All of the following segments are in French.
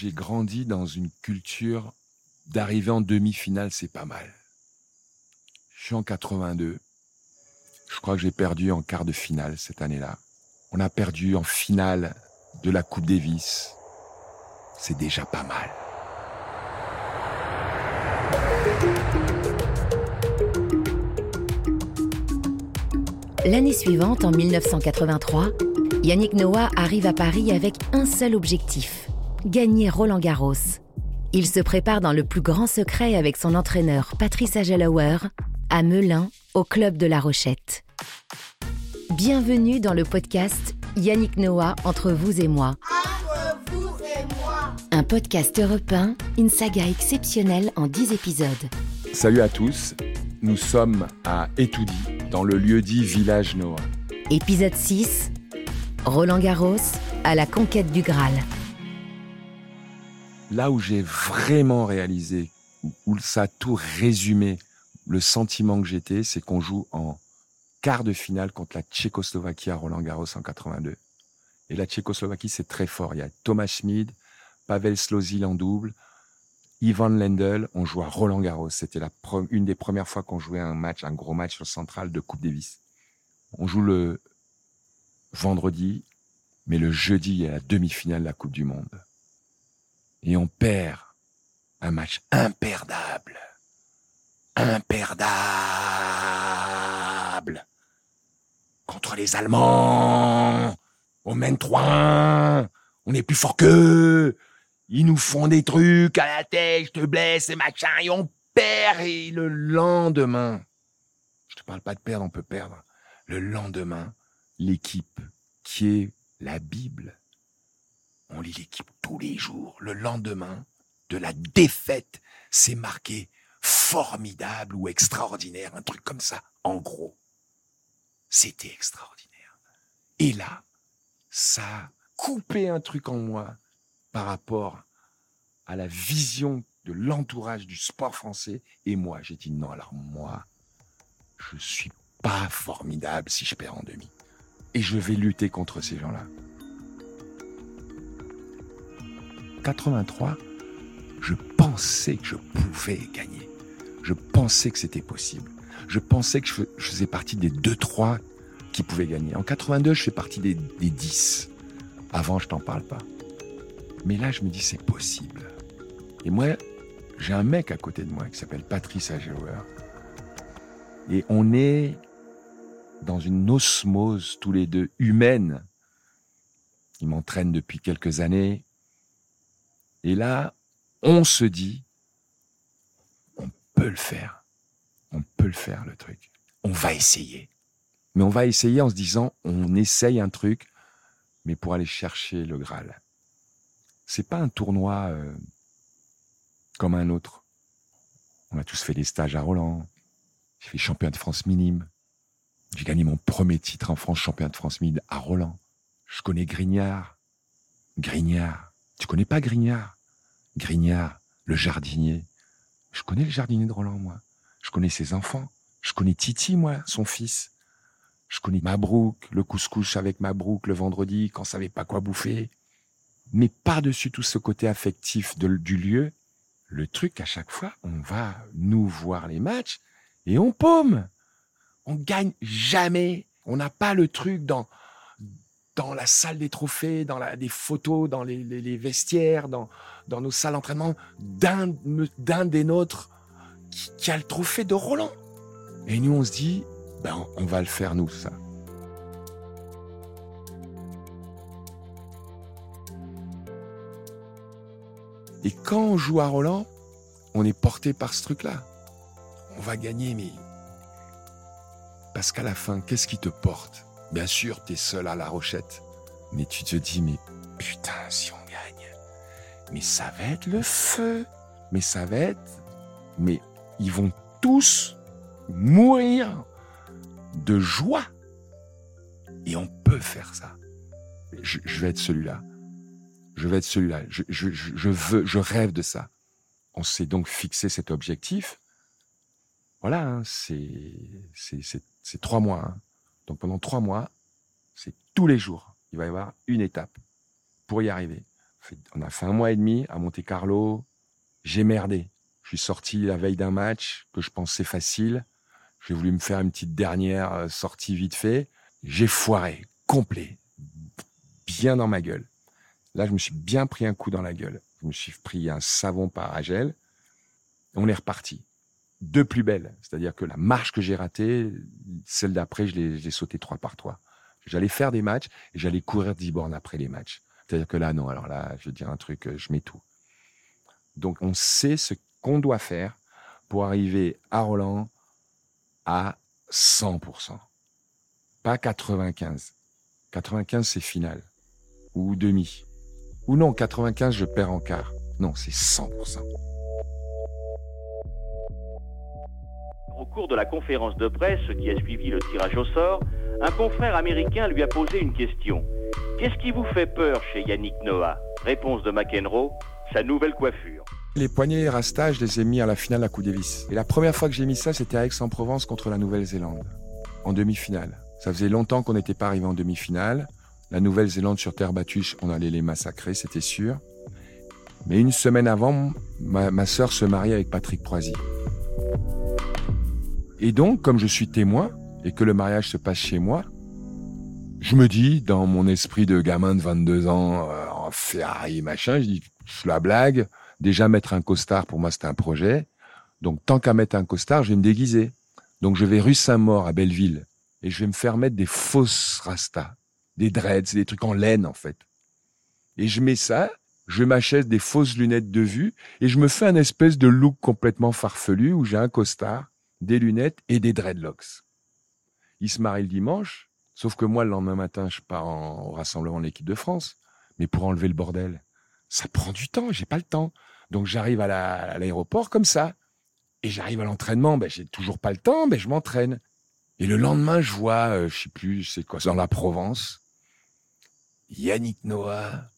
j'ai grandi dans une culture d'arriver en demi-finale, c'est pas mal. Je suis en 82. Je crois que j'ai perdu en quart de finale cette année-là. On a perdu en finale de la Coupe Davis. C'est déjà pas mal. L'année suivante, en 1983, Yannick Noah arrive à Paris avec un seul objectif, gagner Roland Garros. Il se prépare dans le plus grand secret avec son entraîneur Patrice Agelauer à Melun, au club de La Rochette. Bienvenue dans le podcast Yannick Noah entre vous et moi. Entre vous et moi. Un podcast européen, une saga exceptionnelle en 10 épisodes. Salut à tous, nous sommes à Etoudi, dans le lieu-dit Village Noah. Épisode 6 Roland Garros à la conquête du Graal. Là où j'ai vraiment réalisé, où ça a tout résumé, le sentiment que j'étais, c'est qu'on joue en quart de finale contre la Tchécoslovaquie à Roland Garros en 82. Et la Tchécoslovaquie, c'est très fort. Il y a Thomas Schmid, Pavel Slozil en double, Ivan Lendl, on joue à Roland Garros. C'était une des premières fois qu'on jouait un match, un gros match sur central de Coupe Davis. On joue le vendredi, mais le jeudi, il y a la demi-finale de la Coupe du Monde. Et on perd un match imperdable. Imperdable. Contre les Allemands. On mène 3 On est plus fort qu'eux. Ils nous font des trucs à la tête, je te blesse et machin, et on perd. Et le lendemain, je te parle pas de perdre, on peut perdre. Le lendemain, l'équipe qui est la Bible, on lit l'équipe tous les jours. Le lendemain de la défaite, c'est marqué formidable ou extraordinaire, un truc comme ça. En gros, c'était extraordinaire. Et là, ça a coupé un truc en moi par rapport à la vision de l'entourage du sport français. Et moi, j'ai dit non, alors moi, je suis pas formidable si je perds en demi. Et je vais lutter contre ces gens-là. 83, je pensais que je pouvais gagner. Je pensais que c'était possible. Je pensais que je faisais partie des 2-3 qui pouvaient gagner. En 82, je fais partie des, des 10. Avant, je t'en parle pas. Mais là, je me dis, c'est possible. Et moi, j'ai un mec à côté de moi qui s'appelle Patrice Ageauer. Et on est dans une osmose tous les deux humaine. Il m'entraîne depuis quelques années. Et là, on se dit, on peut le faire. On peut le faire, le truc. On va essayer. Mais on va essayer en se disant, on essaye un truc, mais pour aller chercher le Graal. C'est pas un tournoi euh, comme un autre. On a tous fait des stages à Roland. J'ai fait champion de France minime. J'ai gagné mon premier titre en France, champion de France minime à Roland. Je connais Grignard. Grignard. Tu connais pas Grignard Grignard, le jardinier. Je connais le jardinier de Roland, moi. Je connais ses enfants. Je connais Titi, moi, son fils. Je connais Mabrouk, le couscous avec Mabrouk le vendredi quand on savait pas quoi bouffer. Mais par-dessus tout ce côté affectif du lieu, le truc à chaque fois, on va nous voir les matchs et on paume. On gagne jamais. On n'a pas le truc dans dans la salle des trophées, dans la, des photos, dans les, vestiaires, dans, nos salles d'entraînement, d'un, d'un des nôtres qui, qui, a le trophée de Roland. Et nous, on se dit, ben, on va le faire, nous, ça. Et quand on joue à Roland, on est porté par ce truc-là. On va gagner, mais... Parce qu'à la fin, qu'est-ce qui te porte? Bien sûr, tu es seul à la rochette. Mais tu te dis, mais putain, si on gagne, mais ça va être le feu. Mais ça va être... Mais ils vont tous mourir de joie. Et on peut faire ça. Je, je vais être celui-là. Je vais être celui-là. Je, je, je, veux, je rêve de ça. On s'est donc fixé cet objectif. Voilà, hein, c'est c'est trois mois. Hein. Donc pendant trois mois, c'est tous les jours. Il va y avoir une étape pour y arriver. On a fait un mois et demi à Monte Carlo. J'ai merdé. Je suis sorti la veille d'un match que je pensais facile. J'ai voulu me faire une petite dernière euh, sortie vite fait. J'ai foiré, complet, bien dans ma gueule. Là, je me suis bien pris un coup dans la gueule. Je me suis pris un savon par Agel. On est reparti. Deux plus belles. C'est-à-dire que la marche que j'ai ratée, celle d'après, je l'ai sauté trois par trois. J'allais faire des matchs et j'allais courir 10 bornes après les matchs. C'est-à-dire que là, non, alors là, je veux dire un truc, euh, je mets tout. Donc, on sait ce qu'on doit faire pour arriver à Roland à 100%. Pas 95. 95, c'est final. Ou demi. Ou non, 95, je perds en quart. Non, c'est 100%. Au cours de la conférence de presse qui a suivi le tirage au sort, un confrère américain lui a posé une question. Qu'est-ce qui vous fait peur chez Yannick Noah? Réponse de McEnroe, sa nouvelle coiffure. Les poignets Rasta, je les ai mis à la finale à coup Davis. Et la première fois que j'ai mis ça, c'était à Aix-en-Provence contre la Nouvelle-Zélande, en demi-finale. Ça faisait longtemps qu'on n'était pas arrivé en demi-finale. La Nouvelle-Zélande sur terre battue, on allait les massacrer, c'était sûr. Mais une semaine avant, ma, ma sœur se marie avec Patrick Proisy. Et donc, comme je suis témoin et que le mariage se passe chez moi, je me dis, dans mon esprit de gamin de 22 ans, euh, en Ferrari, machin, je dis, je la blague. Déjà, mettre un costard, pour moi, c'était un projet. Donc, tant qu'à mettre un costard, je vais me déguiser. Donc, je vais rue Saint-Maur à Belleville et je vais me faire mettre des fausses rastas, des dreads, des trucs en laine, en fait. Et je mets ça, je m'achète des fausses lunettes de vue et je me fais un espèce de look complètement farfelu où j'ai un costard des lunettes et des dreadlocks. Il se marie le dimanche, sauf que moi, le lendemain matin, je pars en, au rassemblement de l'équipe de France. Mais pour enlever le bordel, ça prend du temps, j'ai pas le temps. Donc j'arrive à l'aéroport comme ça. Et j'arrive à l'entraînement, ben, j'ai toujours pas le temps, ben, je m'entraîne. Et le lendemain, je vois, euh, je sais plus, c'est quoi, dans la Provence, Yannick Noah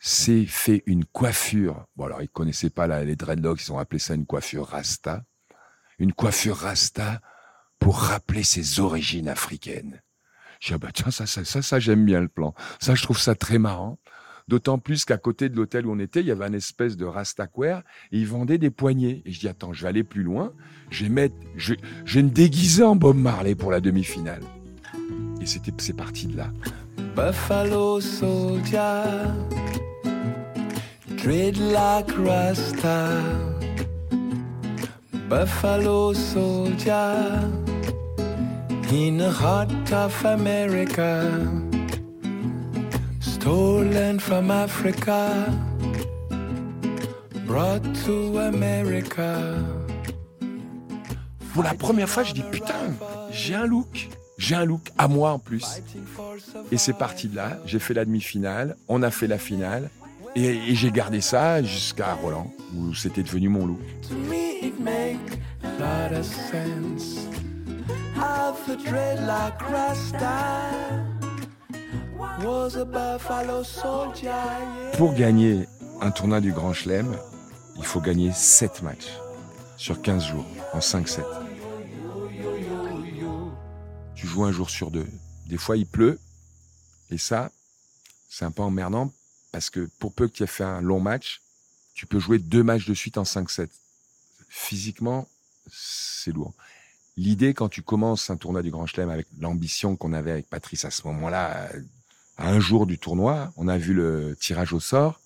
s'est fait une coiffure. Bon, alors, ils connaissaient pas les dreadlocks, ils ont appelé ça une coiffure rasta une coiffure rasta pour rappeler ses origines africaines. J'ai dit, ah bah tiens, ça, ça, ça, ça j'aime bien le plan. Ça, je trouve ça très marrant. D'autant plus qu'à côté de l'hôtel où on était, il y avait un espèce de rastaquaire et ils vendaient des poignets. Et je dis, attends, je vais aller plus loin. Je vais je, je me déguiser en Bob Marley pour la demi-finale. Et c'était, c'est parti de là. Buffalo Soldier, rasta. Buffalo soldier in the heart of America, stolen from Africa, brought to America. Pour la première fois, je dis putain, j'ai un look. J'ai un look à moi en plus. Et c'est parti de là. J'ai fait la demi-finale. On a fait la finale. Et, j'ai gardé ça jusqu'à Roland, où c'était devenu mon loup. Pour gagner un tournoi du Grand Chelem, il faut gagner 7 matchs sur 15 jours, en 5-7. Tu joues un jour sur deux. Des fois, il pleut. Et ça, c'est un peu emmerdant parce que pour peu que tu aies fait un long match, tu peux jouer deux matchs de suite en 5-7. Physiquement, c'est lourd. L'idée, quand tu commences un tournoi du Grand Chelem avec l'ambition qu'on avait avec Patrice à ce moment-là, à un jour du tournoi, on a vu le tirage au sort.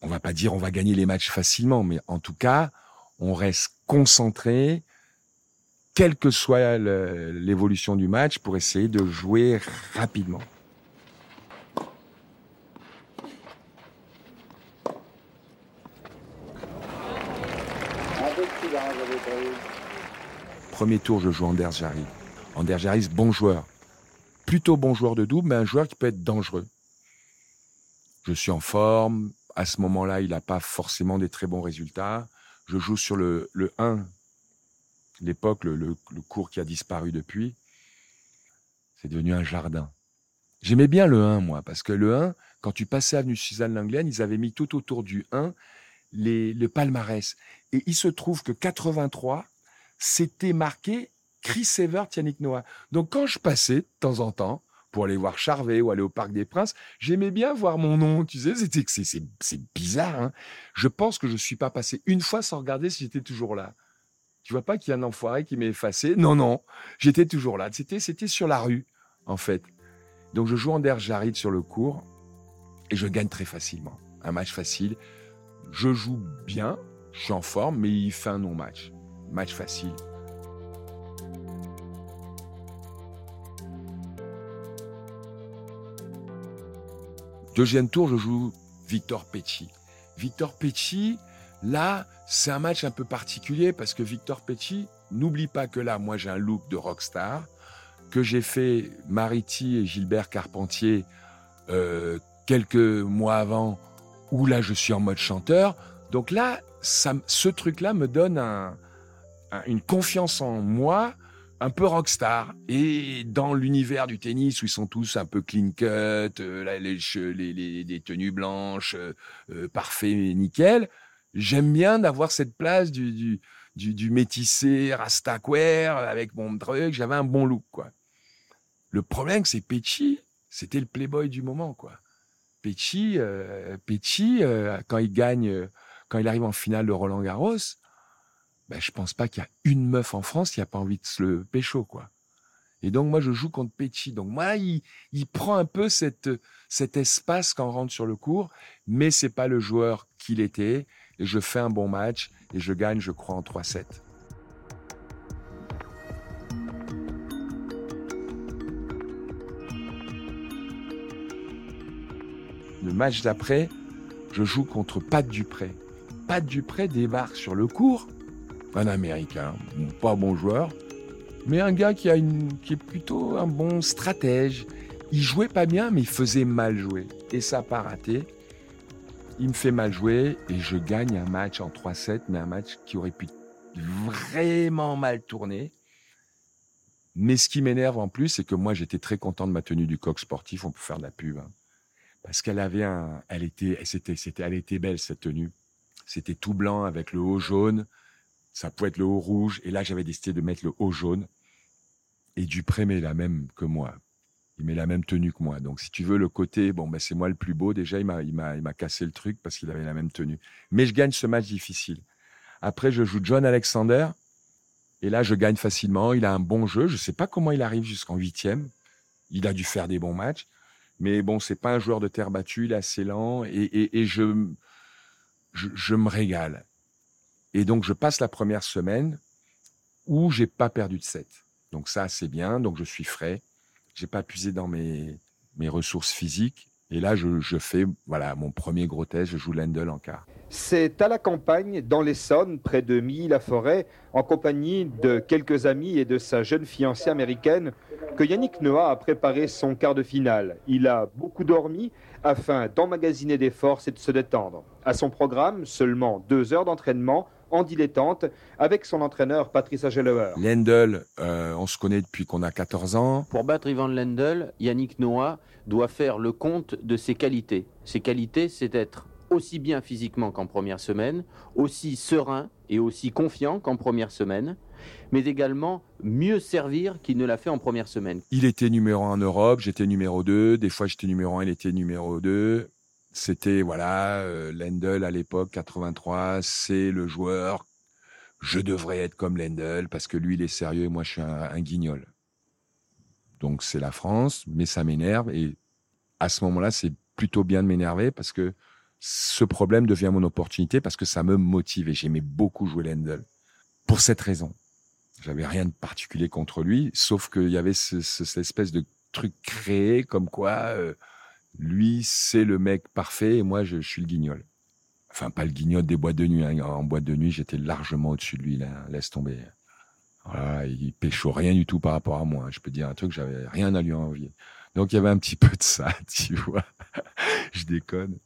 On va pas dire on va gagner les matchs facilement, mais en tout cas, on reste concentré, quelle que soit l'évolution du match, pour essayer de jouer rapidement. Premier tour, je joue Anders Jarry. Anders Jarry, bon joueur. Plutôt bon joueur de double, mais un joueur qui peut être dangereux. Je suis en forme. À ce moment-là, il n'a pas forcément des très bons résultats. Je joue sur le, 1, l'époque, le, le, cours qui a disparu depuis. C'est devenu un jardin. J'aimais bien le 1, moi, parce que le 1, quand tu passais avenue Suzanne Lenglen, ils avaient mis tout autour du 1 les, le palmarès. Et il se trouve que 83, c'était marqué Chris Evert, Yannick Noah. Donc quand je passais de temps en temps, pour aller voir Charvet ou aller au Parc des Princes. J'aimais bien voir mon nom, tu sais, c'est, bizarre. Hein. Je pense que je suis pas passé une fois sans regarder si j'étais toujours là. Tu vois pas qu'il y a un enfoiré qui m'est effacé? Non, non, j'étais toujours là. C'était, sur la rue, en fait. Donc je joue en Jarid sur le cours et je gagne très facilement. Un match facile. Je joue bien, je suis en forme, mais il fait un non-match. Match facile. Deuxième tour, je joue Victor Pecci. Victor Pecci, là, c'est un match un peu particulier parce que Victor Pecci, n'oublie pas que là, moi, j'ai un look de rockstar, que j'ai fait Mariti et Gilbert Carpentier euh, quelques mois avant, où là, je suis en mode chanteur. Donc là, ce truc-là me donne une confiance en moi un peu rockstar. Et dans l'univers du tennis où ils sont tous un peu clean cut, euh, les, les, tenues blanches, euh, euh, parfait, nickel, j'aime bien d'avoir cette place du, du, du, du métissé avec mon truc. J'avais un bon look, quoi. Le problème, c'est Pecci, c'était le playboy du moment, quoi. Pecci, euh, quand il gagne, quand il arrive en finale de Roland Garros, ben, je pense pas qu'il y a une meuf en France qui a pas envie de se le pécho, quoi. Et donc, moi, je joue contre Pecci. Donc, moi, il, prend un peu cet espace quand on rentre sur le court, mais c'est pas le joueur qu'il était. Et je fais un bon match et je gagne, je crois, en 3-7. Le match d'après, je joue contre Pat Dupré. Pat Dupré débarque sur le court un Américain, pas bon joueur, mais un gars qui, est plutôt un bon stratège. Il jouait pas bien, mais il faisait mal jouer. Et ça n'a pas raté. Il me fait mal jouer et je gagne un match en 3-7, mais un match qui aurait pu vraiment mal tourner. Mais ce qui m'énerve en plus, c'est que moi, j'étais très content de ma tenue du coq sportif. On peut faire de la pub. Hein. Parce qu'elle avait elle était, c'était, c'était, elle était belle, cette tenue. C'était tout blanc avec le haut jaune. Ça pouvait être le haut rouge. Et là, j'avais décidé de mettre le haut jaune. Et Dupré met la même que moi. Il met la même tenue que moi. Donc, si tu veux, le côté, bon, ben, c'est moi le plus beau. Déjà, il m'a, il m'a, il m'a cassé le truc parce qu'il avait la même tenue. Mais je gagne ce match difficile. Après, je joue John Alexander. Et là, je gagne facilement. Il a un bon jeu. Je sais pas comment il arrive jusqu'en huitième. Il a dû faire des bons matchs. Mais bon, c'est pas un joueur de terre battue. Il est assez lent. Et, et, et je, je, je me régale. Et donc, je passe la première semaine où j'ai pas perdu de 7. Donc ça, c'est bien. Donc, je suis frais. J'ai pas puisé dans mes, mes ressources physiques. Et là, je, je, fais voilà mon premier gros test. Je joue Lendl en quart. C'est à la campagne, dans l'Essonne, près de Milly-la-Forêt, en compagnie de quelques amis et de sa jeune fiancée américaine, que Yannick Noah a préparé son quart de finale. Il a beaucoup dormi afin d'emmagasiner des forces et de se détendre. À son programme, seulement deux heures d'entraînement en dilettante avec son entraîneur Patrice Agelower. Lendl, euh, on se connaît depuis qu'on a 14 ans. Pour battre Ivan Lendl, Yannick Noah doit faire le compte de ses qualités. Ses qualités, c'est d'être aussi bien physiquement qu'en première semaine, aussi serein et aussi confiant qu'en première semaine, mais également mieux servir qu'il ne l'a fait en première semaine. Il était numéro 1 en Europe, j'étais numéro 2, des fois j'étais numéro 1, il était numéro 2 c'était voilà euh, Lendl à l'époque 83 c'est le joueur. Je devrais être comme Lendl parce que lui il est sérieux et moi je suis un, guignol. Donc c'est la France mais ça m'énerve et à ce moment-là c'est plutôt bien de m'énerver parce que ce problème devient mon opportunité parce que ça me motive et j'aimais beaucoup jouer Lendl pour cette raison j'avais rien de particulier contre lui sauf qu'il y avait ce, cette espèce de truc créé comme quoi euh, lui, c'est le mec parfait et moi, je, suis le guignol. Enfin, pas le guignol des boîtes de nuit. Hein. En boîte de nuit, j'étais largement au-dessus de lui. Là. Laisse tomber. Voilà, il pécho rien du tout par rapport à moi. Je peux dire un truc, j'avais rien à lui envier. Donc il y avait un petit peu de ça, tu vois. je déconne.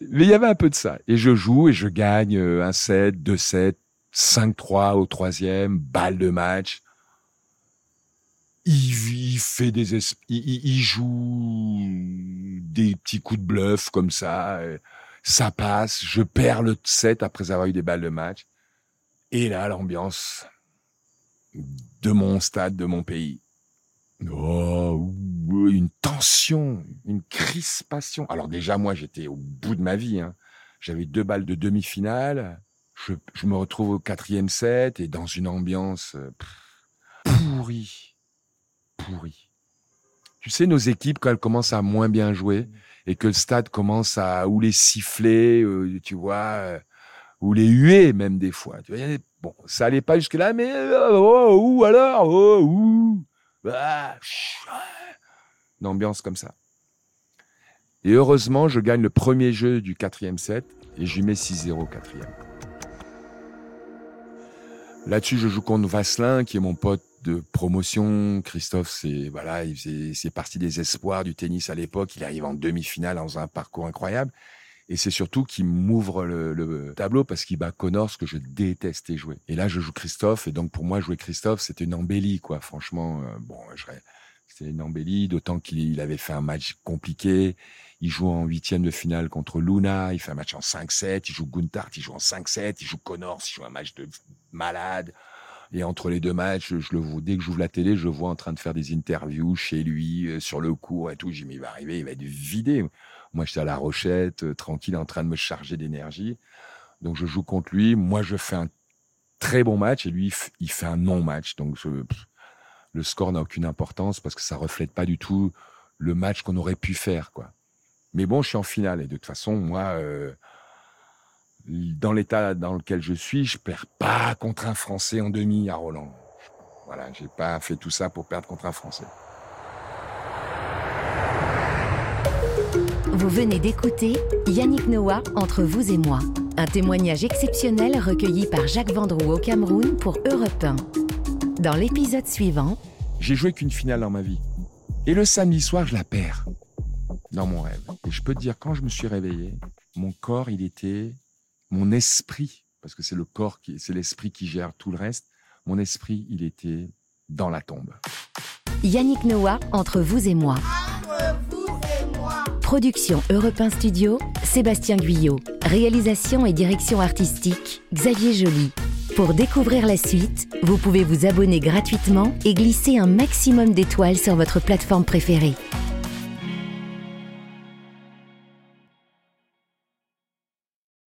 Mais il y avait un peu de ça. Et je joue et je gagne euh, un 7, 2 7, 5-3 au troisième, balle de match. Il, fait des il, joue des petits coups de bluff comme ça euh, ça passe. Je perds le 7 après avoir eu des balles de match. Et là l'ambiance de mon stade de mon pays Oh, une tension, une crispation. Alors déjà, moi, j'étais au bout de ma vie. Hein. J'avais deux balles de demi-finale. Je, me retrouve au quatrième set et dans une ambiance euh, pourrie, pourrie. Tu sais, nos équipes, quand elles commencent à moins bien jouer et que le stade commence à ou les siffler, euh, tu vois, euh, ou les huer même des fois. Tu vois, bon, ça allait pas jusque là, mais oh, ou alors, oh, ou. Ah, une ambiance comme ça. Et heureusement, je gagne le premier jeu du quatrième set et je lui mets 6-0 quatrième. Là-dessus, je joue contre Vasselin, qui est mon pote de promotion. Christophe, c'est voilà, il faisait, c'est parti des espoirs du tennis à l'époque. Il arrive en demi-finale dans un parcours incroyable. Et c'est surtout qu'il m'ouvre le, tableau parce qu'il bat Connors que je détestais jouer. Et là, je joue Christophe. Et donc, pour moi, jouer Christophe, c'était une embellie, quoi. Franchement, euh, bon, c'était une embellie, d'autant qu'il avait fait un match compliqué. Il joue en huitième de finale contre Luna. Il fait un match en 5-7. Il joue Guntart. Il joue en 5-7. Il joue Connors. Il joue un match de malade. Et entre les deux matchs, je le vois, dès que j'ouvre la télé, je le vois en train de faire des interviews chez lui, euh, sur le cours et tout. J'ai dit, mais il va arriver, il va être vidé. Moi, j'étais à la Rochette, euh, tranquille, en train de me charger d'énergie. Donc, je joue contre lui. Moi, je fais un très bon match et lui, il fait un non-match. Donc, le score n'a aucune importance parce que ça reflète pas du tout le match qu'on aurait pu faire, quoi. Mais bon, je suis en finale et de toute façon, moi, euh, dans l'état dans lequel je suis, je perds pas contre un Français en demi à Roland. Voilà, j'ai pas fait tout ça pour perdre contre un Français. Vous venez d'écouter Yannick Noah entre vous et moi, un témoignage exceptionnel recueilli par Jacques Vendroux au Cameroun pour Europe 1. Dans l'épisode suivant, j'ai joué qu'une finale dans ma vie. Et le samedi soir, je la perds dans mon rêve. Et je peux te dire, quand je me suis réveillé, mon corps, il était mon esprit, parce que c'est le corps qui, c'est l'esprit qui gère tout le reste. Mon esprit, il était dans la tombe. Yannick Noah, entre vous et moi. Production Europe 1 Studio, Sébastien Guyot. Réalisation et direction artistique, Xavier Joly. Pour découvrir la suite, vous pouvez vous abonner gratuitement et glisser un maximum d'étoiles sur votre plateforme préférée.